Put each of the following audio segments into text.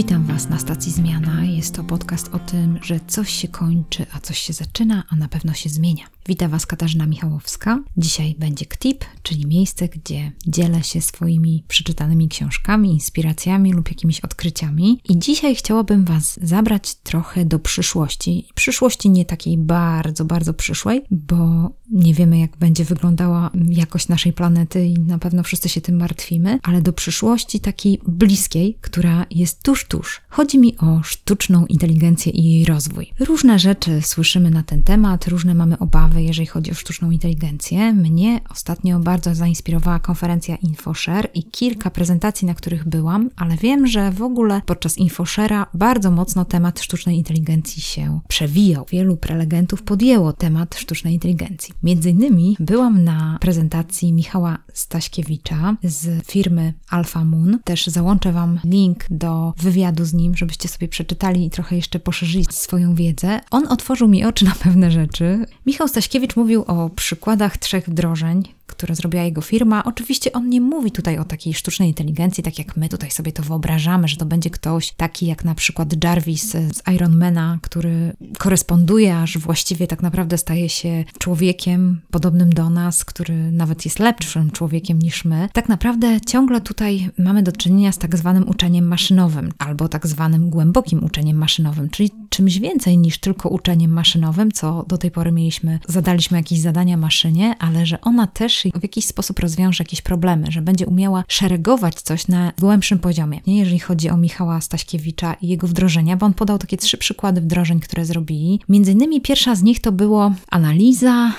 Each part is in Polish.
Witam Was na stacji Zmiana. Jest to podcast o tym, że coś się kończy, a coś się zaczyna, a na pewno się zmienia. Witam Was Katarzyna Michałowska. Dzisiaj będzie KTIP, czyli miejsce, gdzie dzielę się swoimi przeczytanymi książkami, inspiracjami lub jakimiś odkryciami. I dzisiaj chciałabym Was zabrać trochę do przyszłości. Przyszłości nie takiej bardzo, bardzo przyszłej, bo nie wiemy, jak będzie wyglądała jakość naszej planety i na pewno wszyscy się tym martwimy, ale do przyszłości takiej bliskiej, która jest tuż, tuż. Chodzi mi o sztuczną inteligencję i jej rozwój. Różne rzeczy słyszymy na ten temat, różne mamy obawy, jeżeli chodzi o sztuczną inteligencję. Mnie ostatnio bardzo zainspirowała konferencja InfoShare i kilka prezentacji, na których byłam, ale wiem, że w ogóle podczas InfoShare'a bardzo mocno temat sztucznej inteligencji się przewijał. Wielu prelegentów podjęło temat sztucznej inteligencji. Między innymi byłam na prezentacji Michała Staśkiewicza z firmy Alpha Moon. Też załączę Wam link do wywiadu z nim, żebyście sobie przeczytali i trochę jeszcze poszerzyli swoją wiedzę. On otworzył mi oczy na pewne rzeczy. Michał Staśkiewicz mówił o przykładach trzech wdrożeń, które zrobiła jego firma. Oczywiście on nie mówi tutaj o takiej sztucznej inteligencji, tak jak my tutaj sobie to wyobrażamy, że to będzie ktoś taki jak na przykład Jarvis z Ironmana, który koresponduje, aż właściwie tak naprawdę staje się człowiekiem podobnym do nas, który nawet jest lepszym człowiekiem niż my. Tak naprawdę ciągle tutaj mamy do czynienia z tak zwanym uczeniem maszynowym albo tak zwanym głębokim uczeniem maszynowym, czyli czymś więcej niż tylko uczeniem maszynowym, co do tej pory mieliśmy, zadaliśmy jakieś zadania maszynie, ale że ona też w jakiś sposób rozwiąże jakieś problemy, że będzie umiała szeregować coś na głębszym poziomie. Nie, jeżeli chodzi o Michała Staśkiewicza i jego wdrożenia, bo on podał takie trzy przykłady wdrożeń, które zrobili. Między innymi pierwsza z nich to było analiza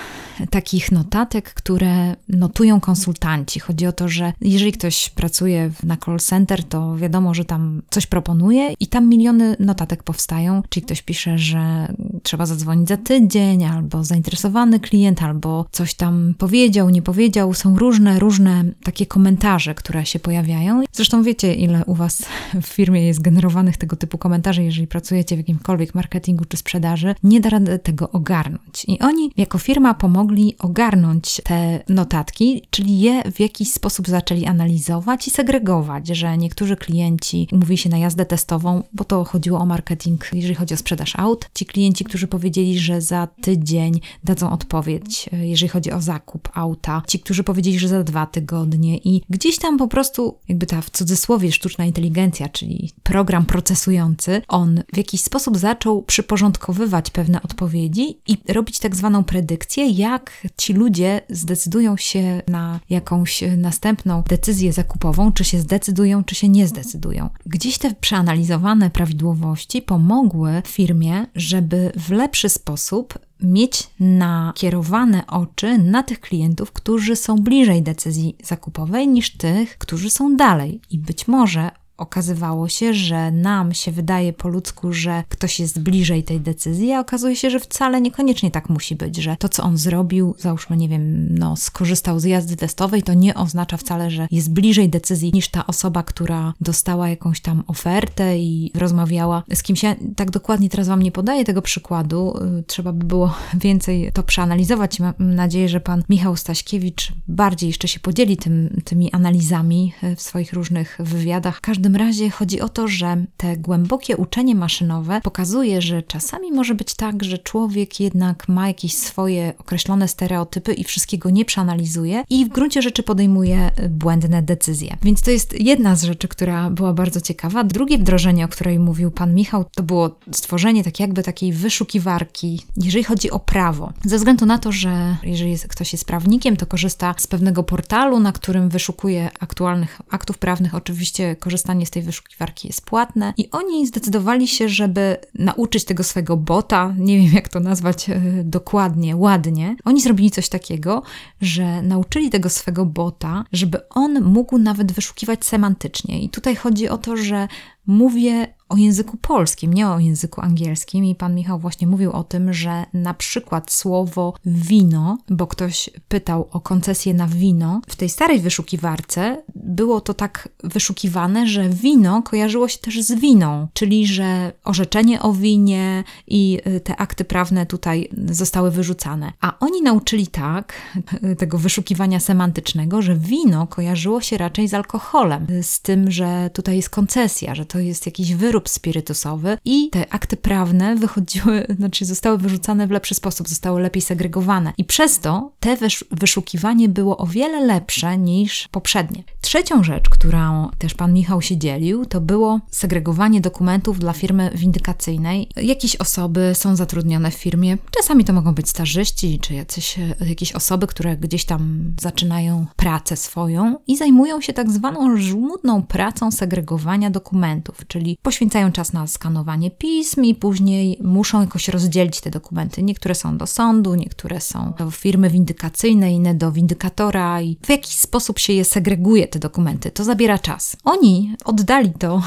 takich notatek, które notują konsultanci. Chodzi o to, że jeżeli ktoś pracuje na call center, to wiadomo, że tam coś proponuje i tam miliony notatek powstają. Czyli ktoś pisze, że trzeba zadzwonić za tydzień, albo zainteresowany klient, albo coś tam powiedział, nie powiedział. Są różne, różne takie komentarze, które się pojawiają. Zresztą wiecie, ile u Was w firmie jest generowanych tego typu komentarzy, jeżeli pracujecie w jakimkolwiek marketingu czy sprzedaży. Nie da rady tego ogarnąć. I oni jako firma pomogli mogli ogarnąć te notatki, czyli je w jakiś sposób zaczęli analizować i segregować, że niektórzy klienci umówili się na jazdę testową, bo to chodziło o marketing, jeżeli chodzi o sprzedaż aut. Ci klienci, którzy powiedzieli, że za tydzień dadzą odpowiedź, e, jeżeli chodzi o zakup auta. Ci, którzy powiedzieli, że za dwa tygodnie i gdzieś tam po prostu, jakby ta w cudzysłowie sztuczna inteligencja, czyli program procesujący, on w jakiś sposób zaczął przyporządkowywać pewne odpowiedzi i robić tak zwaną predykcję, jak jak ci ludzie zdecydują się na jakąś następną decyzję zakupową, czy się zdecydują, czy się nie zdecydują. Gdzieś te przeanalizowane prawidłowości pomogły firmie, żeby w lepszy sposób mieć nakierowane oczy na tych klientów, którzy są bliżej decyzji zakupowej niż tych, którzy są dalej. I być może okazywało się, że nam się wydaje po ludzku, że ktoś jest bliżej tej decyzji, a okazuje się, że wcale niekoniecznie tak musi być, że to, co on zrobił, załóżmy, nie wiem, no, skorzystał z jazdy testowej, to nie oznacza wcale, że jest bliżej decyzji niż ta osoba, która dostała jakąś tam ofertę i rozmawiała z kimś. Ja tak dokładnie teraz Wam nie podaję tego przykładu, y, trzeba by było więcej to przeanalizować. Mam nadzieję, że Pan Michał Staśkiewicz bardziej jeszcze się podzieli tym, tymi analizami y, w swoich różnych wywiadach. Każdy każdym razie chodzi o to, że te głębokie uczenie maszynowe pokazuje, że czasami może być tak, że człowiek jednak ma jakieś swoje określone stereotypy i wszystkiego nie przeanalizuje i w gruncie rzeczy podejmuje błędne decyzje. Więc to jest jedna z rzeczy, która była bardzo ciekawa. Drugie wdrożenie, o której mówił pan Michał, to było stworzenie tak jakby takiej wyszukiwarki, jeżeli chodzi o prawo. Ze względu na to, że jeżeli jest, ktoś jest prawnikiem, to korzysta z pewnego portalu, na którym wyszukuje aktualnych aktów prawnych. Oczywiście korzystanie korzystanie z tej wyszukiwarki jest płatne i oni zdecydowali się, żeby nauczyć tego swojego bota, nie wiem jak to nazwać e, dokładnie, ładnie. Oni zrobili coś takiego, że nauczyli tego swego bota, żeby on mógł nawet wyszukiwać semantycznie. I tutaj chodzi o to, że mówię o języku polskim, nie o języku angielskim. I pan Michał właśnie mówił o tym, że na przykład słowo wino, bo ktoś pytał o koncesję na wino, w tej starej wyszukiwarce było to tak wyszukiwane, że wino kojarzyło się też z winą, czyli że orzeczenie o winie i y, te akty prawne tutaj zostały wyrzucane. A oni nauczyli tak, y, tego wyszukiwania semantycznego, że wino kojarzyło się raczej z alkoholem, z tym, że tutaj jest koncesja, że to jest jakiś wyrób spirytusowy i te akty prawne wychodziły, znaczy zostały wyrzucane w lepszy sposób, zostały lepiej segregowane. I przez to te wyszukiwanie było o wiele lepsze niż poprzednie. Trzecią rzecz, którą też pan Michał się dzielił, to było segregowanie dokumentów dla firmy windykacyjnej. Jakieś osoby są zatrudnione w firmie, czasami to mogą być starzyści, czy jacyś, jakieś osoby, które gdzieś tam zaczynają pracę swoją i zajmują się tak zwaną żmudną pracą segregowania dokumentów, czyli poświęcają czas na skanowanie pism i później muszą jakoś rozdzielić te dokumenty. Niektóre są do sądu, niektóre są do firmy windykacyjnej, inne do windykatora i w jakiś sposób się je segreguje, te dokumenty. To zabiera czas. Oni oddali to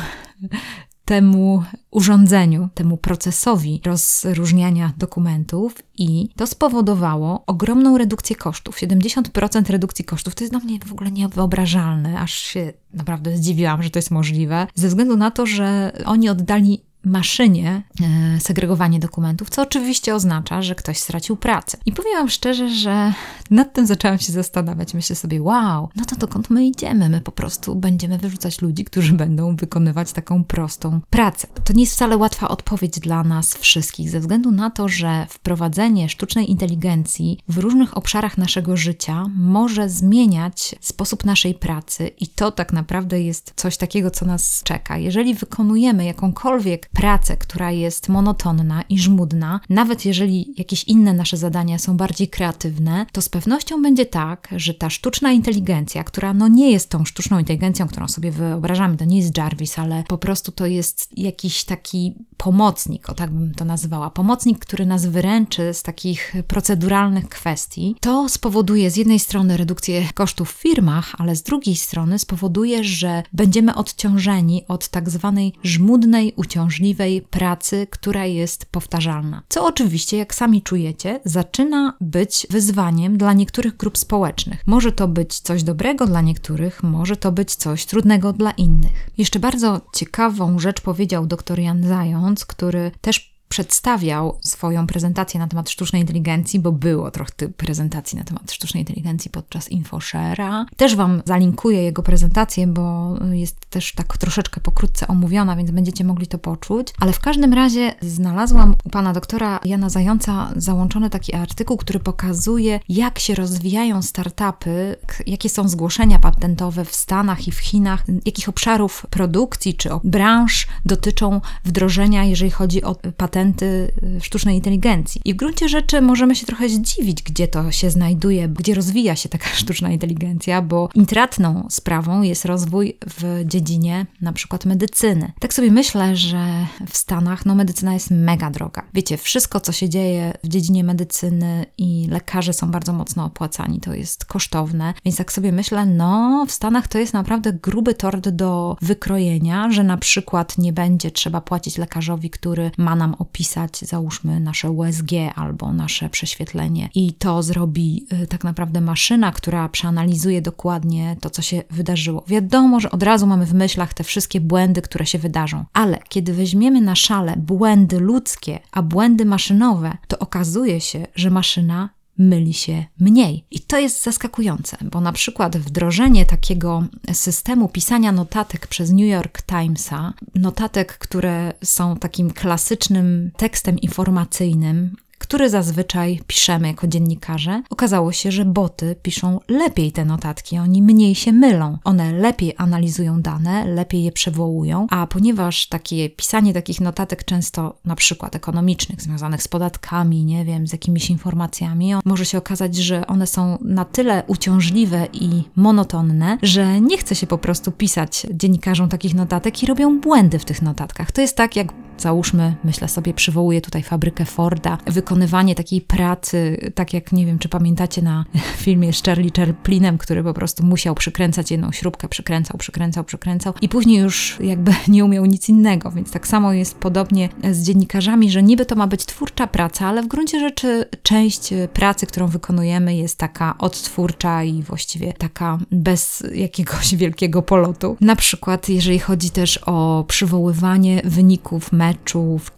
temu urządzeniu, temu procesowi rozróżniania dokumentów i to spowodowało ogromną redukcję kosztów. 70% redukcji kosztów to jest dla mnie w ogóle niewyobrażalne, aż się naprawdę zdziwiłam, że to jest możliwe, ze względu na to, że oni oddali maszynie e, segregowanie dokumentów, co oczywiście oznacza, że ktoś stracił pracę. I powiem Wam szczerze, że nad tym zaczęłam się zastanawiać. Myślę sobie, wow, no to dokąd my idziemy? My po prostu będziemy wyrzucać ludzi, którzy będą wykonywać taką prostą pracę. To nie jest wcale łatwa odpowiedź dla nas wszystkich, ze względu na to, że wprowadzenie sztucznej inteligencji w różnych obszarach naszego życia może zmieniać sposób naszej pracy i to tak naprawdę jest coś takiego, co nas czeka. Jeżeli wykonujemy jakąkolwiek pracę, która jest monotonna i żmudna, nawet jeżeli jakieś inne nasze zadania są bardziej kreatywne, to z pewnością będzie tak, że ta sztuczna inteligencja, która no nie jest tą sztuczną inteligencją, którą sobie wyobrażamy, to nie jest Jarvis, ale po prostu to jest jakiś taki pomocnik, o tak bym to nazwała, pomocnik, który nas wyręczy z takich proceduralnych kwestii, to spowoduje z jednej strony redukcję kosztów w firmach, ale z drugiej strony spowoduje, że będziemy odciążeni od tak zwanej żmudnej, uciążliwej możliwej pracy, która jest powtarzalna. Co oczywiście, jak sami czujecie, zaczyna być wyzwaniem dla niektórych grup społecznych. Może to być coś dobrego dla niektórych, może to być coś trudnego dla innych. Jeszcze bardzo ciekawą rzecz powiedział dr Jan Zając, który też przedstawiał swoją prezentację na temat sztucznej inteligencji, bo było trochę prezentacji na temat sztucznej inteligencji podczas InfoShare'a. Też Wam zalinkuję jego prezentację, bo jest też tak troszeczkę pokrótce omówiona, więc będziecie mogli to poczuć. Ale w każdym razie znalazłam u pana doktora Jana Zająca załączony taki artykuł, który pokazuje, jak się rozwijają startupy, jakie są zgłoszenia patentowe w Stanach i w Chinach, jakich obszarów produkcji czy branż dotyczą wdrożenia, jeżeli chodzi o patenty y, sztucznej inteligencji. I w gruncie rzeczy możemy się trochę zdziwić, gdzie to się znajduje, gdzie rozwija się taka sztuczna inteligencja, bo intratną sprawą jest rozwój w dziedzinie na przykład medycyny. Tak sobie myślę, że w Stanach no, medycyna jest mega droga. Wiecie, wszystko, co się dzieje w dziedzinie medycyny i lekarze są bardzo mocno opłacani, to jest kosztowne, więc tak sobie myślę, no w Stanach to jest naprawdę gruby tort do wykrojenia, że na przykład nie będzie trzeba płacić lekarzowi, który ma nam opisać, załóżmy, nasze USG albo nasze prześwietlenie, i to zrobi y, tak naprawdę maszyna, która przeanalizuje dokładnie to, co się wydarzyło. Wiadomo, że od razu mamy w myślach te wszystkie błędy, które się wydarzą, ale kiedy weźmiemy na szale błędy ludzkie, a błędy maszynowe, to okazuje się, że maszyna myli się mniej. I to jest zaskakujące, bo na przykład wdrożenie takiego systemu pisania notatek przez New York Timesa, notatek, które są takim klasycznym tekstem informacyjnym, który zazwyczaj piszemy jako dziennikarze, okazało się, że boty piszą lepiej te notatki, oni mniej się mylą, one lepiej analizują dane, lepiej je przewołują, a ponieważ takie pisanie takich notatek często na przykład ekonomicznych, związanych z podatkami, nie wiem, z jakimiś informacjami, może się okazać, że one są na tyle uciążliwe i monotonne, że nie chce się po prostu pisać dziennikarzom takich notatek i robią błędy w tych notatkach. To jest tak, jak załóżmy, myślę sobie, przywołuję tutaj fabrykę Forda, wykonują wykonywanie takiej pracy, tak jak nie wiem, czy pamiętacie na filmie z Charlie Chaplinem, który po prostu musiał przykręcać jedną śrubkę, przykręcał, przykręcał, przykręcał i później już jakby nie umiał nic innego. Więc tak samo jest podobnie z dziennikarzami, że niby to ma być twórcza praca, ale w gruncie rzeczy część pracy, którą wykonujemy, jest taka odtwórcza i właściwie taka bez jakiegoś wielkiego polotu. Na przykład, jeżeli chodzi też o przywoływanie wyników meczów,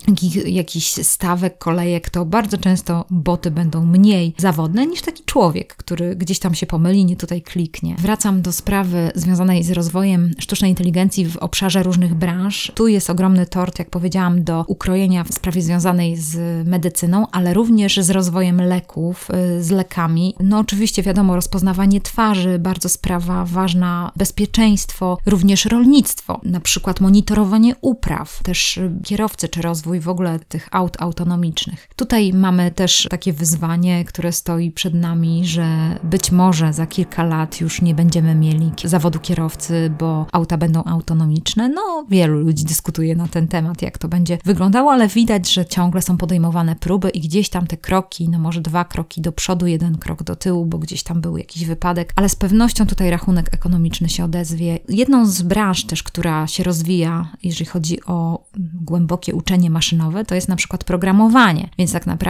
jakichś stawek, kolejek, to bardzo często boty będą mniej zawodne niż taki człowiek, który gdzieś tam się pomyli, nie tutaj kliknie. Wracam do sprawy związanej z rozwojem sztucznej inteligencji w obszarze różnych branż. Tu jest ogromny tort, jak powiedziałam, do ukrojenia w sprawie związanej z medycyną, ale również z rozwojem leków, y, z lekami. No oczywiście wiadomo, rozpoznawanie twarzy, bardzo sprawa ważna, bezpieczeństwo, również rolnictwo, na przykład monitorowanie upraw, też kierowcy czy rozwój w ogóle tych aut autonomicznych. Tutaj mamy też takie wyzwanie, które stoi przed nami, że być może za kilka lat już nie będziemy mieli zawodu kierowcy, bo auta będą autonomiczne. No, wielu ludzi dyskutuje na ten temat, jak to będzie wyglądało, ale widać, że ciągle są podejmowane próby i gdzieś tam te kroki, no może dwa kroki do przodu, jeden krok do tyłu, bo gdzieś tam był jakiś wypadek, ale z pewnością tutaj rachunek ekonomiczny się odezwie. Jedną z branż też, która się rozwija, jeżeli chodzi o głębokie uczenie maszynowe, to jest na przykład programowanie. Więc tak naprawdę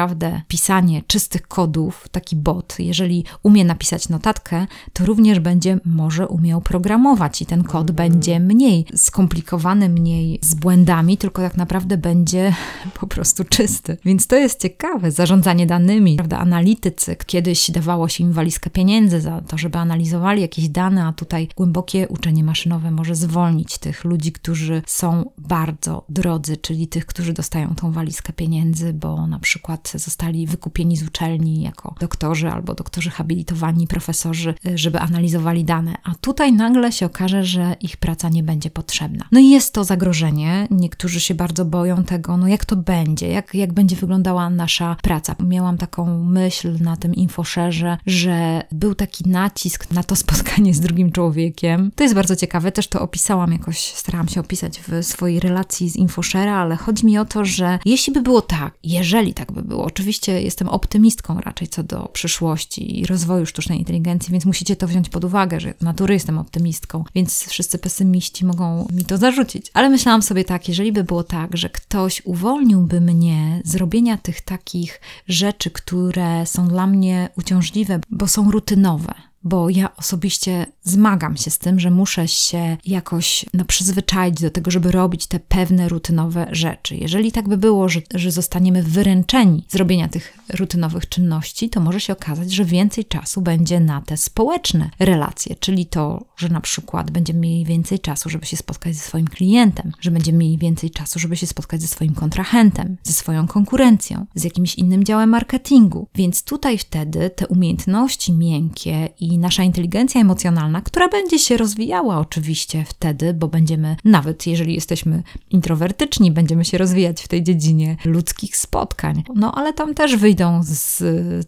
pisanie czystych kodów, taki bot, jeżeli umie napisać notatkę, to również będzie może umiał programować i ten kod będzie mniej skomplikowany, mniej z błędami, tylko tak naprawdę będzie po prostu czysty. Więc to jest ciekawe. Zarządzanie danymi, prawda? Analitycy, kiedyś dawało się im walizkę pieniędzy za to, żeby analizowali jakieś dane, a tutaj głębokie uczenie maszynowe może zwolnić tych ludzi, którzy są bardzo drodzy, czyli tych, którzy dostają tą walizkę pieniędzy, bo na przykład zostali wykupieni z uczelni jako doktorzy albo doktorzy habilitowani, profesorzy, żeby analizowali dane. A tutaj nagle się okaże, że ich praca nie będzie potrzebna. No i jest to zagrożenie. Niektórzy się bardzo boją tego, no jak to będzie, jak, jak będzie wyglądała nasza praca. Miałam taką myśl na tym infoszerze, że był taki nacisk na to spotkanie z drugim człowiekiem. To jest bardzo ciekawe, też to opisałam jakoś, starałam się opisać w swojej relacji z infoszera, ale chodzi mi o to, że jeśli by było tak, jeżeli tak by było, oczywiście jestem optymistką raczej co do przyszłości i rozwoju sztucznej inteligencji, więc musicie to wziąć pod uwagę, że natury jestem optymistką, więc wszyscy pesymiści mogą mi to zarzucić. Ale myślałam sobie tak, jeżeli by było tak, że ktoś uwolniłby mnie z robienia tych takich rzeczy, które są dla mnie uciążliwe, bo są rutynowe, bo ja osobiście zmagam się z tym, że muszę się jakoś no, przyzwyczaić do tego, żeby robić te pewne rutynowe rzeczy. Jeżeli tak by było, że, że zostaniemy wyręczeni z robienia tych rutynowych czynności, to może się okazać, że więcej czasu będzie na te społeczne relacje, czyli to, że na przykład będziemy mieli więcej czasu, żeby się spotkać ze swoim klientem, że będziemy mieli więcej czasu, żeby się spotkać ze swoim kontrahentem, ze swoją konkurencją, z jakimś innym działem marketingu. Więc tutaj wtedy te umiejętności miękkie i nasza inteligencja emocjonalna, która będzie się rozwijała oczywiście wtedy, bo będziemy, nawet jeżeli jesteśmy introwertyczni, będziemy się rozwijać w tej dziedzinie ludzkich spotkań. No ale tam też wyjdą z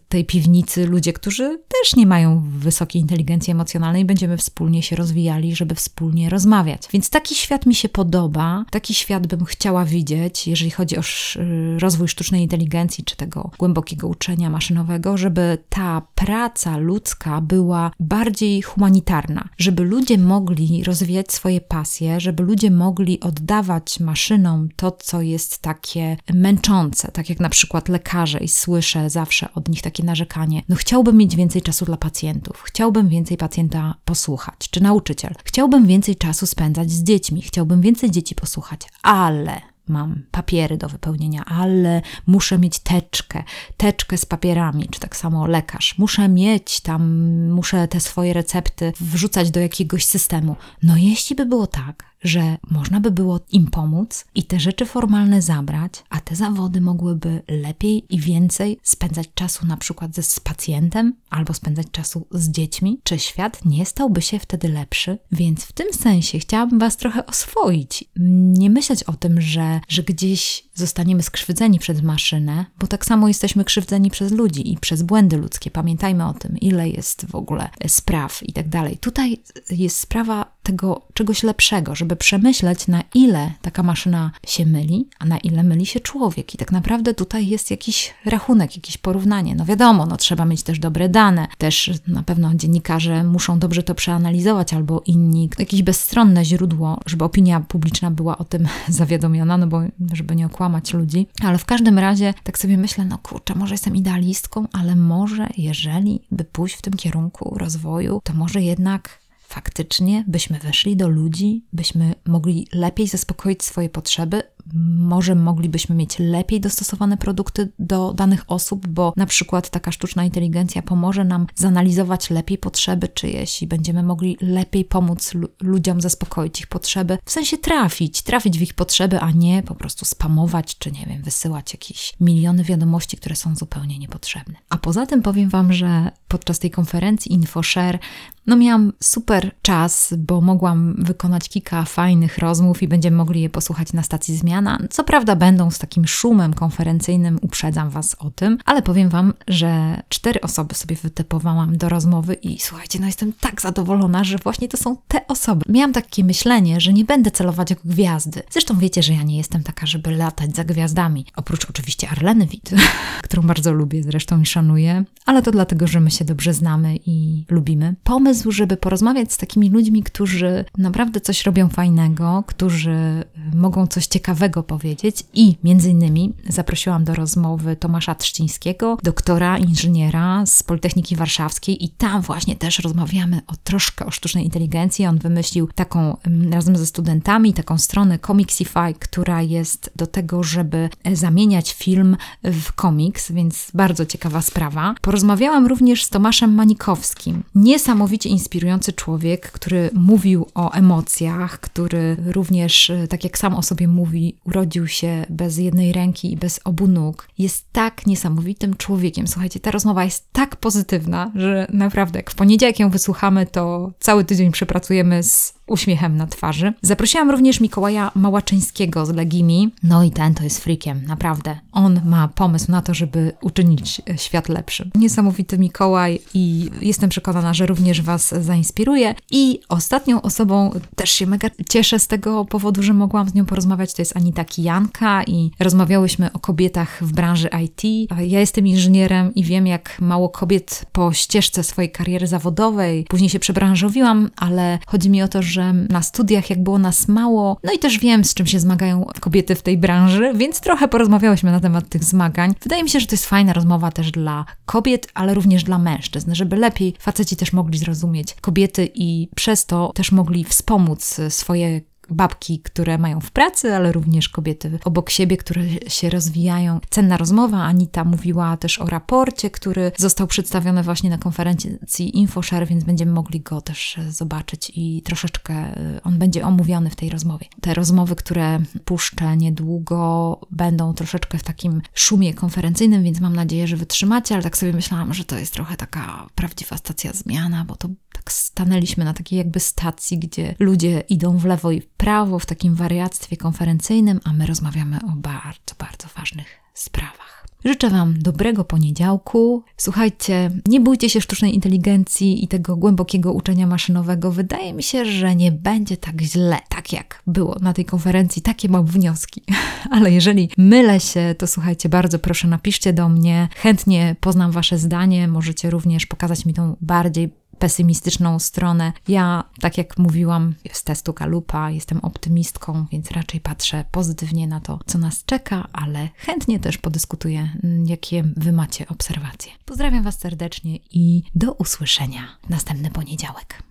tej piwnicy ludzie, którzy też nie mają wysokiej inteligencji emocjonalnej, będziemy wspólnie się rozwijali, żeby wspólnie rozmawiać. Więc taki świat mi się podoba, taki świat bym chciała widzieć, jeżeli chodzi o rozwój sztucznej inteligencji czy tego głębokiego uczenia maszynowego, żeby ta praca ludzka była była bardziej humanitarna, żeby ludzie mogli rozwijać swoje pasje, żeby ludzie mogli oddawać maszynom to, co jest takie męczące, tak jak na przykład lekarze i słyszę zawsze od nich takie narzekanie. No chciałbym mieć więcej czasu dla pacjentów, chciałbym więcej pacjenta posłuchać, czy nauczyciel. Chciałbym więcej czasu spędzać z dziećmi, chciałbym więcej dzieci posłuchać, ale mam papiery do wypełnienia, ale muszę mieć teczkę, teczkę z papierami, czy tak samo lekarz. Muszę mieć tam, muszę te swoje recepty wrzucać do jakiegoś systemu. No jeśli by było tak, że można by było im pomóc i te rzeczy formalne zabrać, a te zawody mogłyby lepiej i więcej spędzać czasu na przykład ze, z pacjentem albo spędzać czasu z dziećmi, czy świat nie stałby się wtedy lepszy? Więc w tym sensie chciałabym Was trochę oswoić. Nie myśleć o tym, że, że gdzieś zostaniemy skrzywdzeni przez maszynę, bo tak samo jesteśmy krzywdzeni przez ludzi i przez błędy ludzkie. Pamiętajmy o tym, ile jest w ogóle spraw i tak dalej. Tutaj jest sprawa tego czegoś lepszego, żeby przemyśleć, na ile taka maszyna się myli, a na ile myli się człowiek. I tak naprawdę tutaj jest jakiś rachunek, jakieś porównanie. No wiadomo, no trzeba mieć też dobre dane, też na pewno dziennikarze muszą dobrze to przeanalizować, albo inni, jakieś bezstronne źródło, żeby opinia publiczna była o tym zawiadomiona, no bo żeby nie okłamać ludzi. Ale w każdym razie tak sobie myślę, no kurczę, może jestem idealistką, ale może jeżeli by pójść w tym kierunku rozwoju, to może jednak faktycznie byśmy weszli do ludzi, byśmy mogli lepiej zaspokoić swoje potrzeby, może moglibyśmy mieć lepiej dostosowane produkty do danych osób, bo na przykład taka sztuczna inteligencja pomoże nam zanalizować lepiej potrzeby czyjeś i będziemy mogli lepiej pomóc ludziom zaspokoić ich potrzeby, w sensie trafić, trafić w ich potrzeby, a nie po prostu spamować, czy nie wiem, wysyłać jakieś miliony wiadomości, które są zupełnie niepotrzebne. A poza tym powiem Wam, że podczas tej konferencji InfoShare no miałam super czas, bo mogłam wykonać kilka fajnych rozmów i będziemy mogli je posłuchać na stacji zmiana. Co prawda będą z takim szumem konferencyjnym, uprzedzam Was o tym, ale powiem Wam, że cztery osoby sobie wytypowałam do rozmowy i słuchajcie, no jestem tak zadowolona, że właśnie to są te osoby. Miałam takie myślenie, że nie będę celować jako gwiazdy. Zresztą wiecie, że ja nie jestem taka, żeby latać za gwiazdami. Oprócz oczywiście Arleny Witt, którą bardzo lubię zresztą i szanuję, ale to dlatego, że my się dobrze znamy i lubimy. Pomysł pomysł, żeby porozmawiać z takimi ludźmi, którzy naprawdę coś robią fajnego, którzy mogą coś ciekawego powiedzieć i między innymi zaprosiłam do rozmowy Tomasza Trzcińskiego, doktora inżyniera z Politechniki Warszawskiej i tam właśnie też rozmawiamy o troszkę o sztucznej inteligencji. On wymyślił taką razem ze studentami taką stronę Comixify, która jest do tego, żeby zamieniać film w komiks, więc bardzo ciekawa sprawa. Porozmawiałam również z Tomaszem Manikowskim. Niesamowicie inspirujący człowiek, który mówił o emocjach, który również, e, tak jak sam o sobie mówi, urodził się bez jednej ręki i bez obu nóg. Jest tak niesamowitym człowiekiem. Słuchajcie, ta rozmowa jest tak pozytywna, że naprawdę, jak w poniedziałek ją wysłuchamy, to cały tydzień przepracujemy z uśmiechem na twarzy. Zaprosiłam również Mikołaja Małaczyńskiego z Legimi. No i ten to jest frikiem, naprawdę. On ma pomysł na to, żeby uczynić świat lepszym. Niesamowity Mikołaj i jestem przekonana, że również Was zainspiruje. I ostatnią osobą też się mega cieszę z tego powodu, że mogłam z nią porozmawiać, to jest Anita Kijanka i rozmawiałyśmy o kobietach w branży IT. Ja jestem inżynierem i wiem, jak mało kobiet po ścieżce swojej kariery zawodowej. Później się przebranżowiłam, ale chodzi mi o to, że że na studiach jak było nas mało, no i też wiem, z czym się zmagają kobiety w tej branży, więc trochę porozmawiałyśmy na temat tych zmagań. Wydaje mi się, że to jest fajna rozmowa też dla kobiet, ale również dla mężczyzn, żeby lepiej faceci też mogli zrozumieć kobiety i przez to też mogli wspomóc swoje babki, które mają w pracy, ale również kobiety obok siebie, które się rozwijają. Cenna rozmowa. Anita mówiła też o raporcie, który został przedstawiony właśnie na konferencji InfoShare, więc będziemy mogli go też zobaczyć i troszeczkę y, on będzie omówiony w tej rozmowie. Te rozmowy, które puszczę niedługo, będą troszeczkę w takim szumie konferencyjnym, więc mam nadzieję, że wytrzymacie, ale tak sobie myślałam, że to jest trochę taka prawdziwa stacja zmiana, bo to tak stanęliśmy na takiej jakby stacji, gdzie ludzie idą w lewo i w prawo w takim wariactwie konferencyjnym, a my rozmawiamy o bardzo, bardzo ważnych sprawach. Życzę Wam dobrego poniedziałku. Słuchajcie, nie bójcie się sztucznej inteligencji i tego głębokiego uczenia maszynowego. Wydaje mi się, że nie będzie tak źle, tak jak było na tej konferencji. Takie mam wnioski. Ale jeżeli mylę się, to słuchajcie, bardzo proszę, napiszcie do mnie. Chętnie poznam Wasze zdanie. Możecie również pokazać mi tą bardziej pesymistyczną stronę. Ja, tak jak mówiłam, z testu Galupa jestem optymistką, więc raczej patrzę pozytywnie na to, co nas czeka, ale chętnie też podyskutuję, mm, jakie Wy macie obserwacje. Pozdrawiam Was serdecznie i do usłyszenia następny poniedziałek.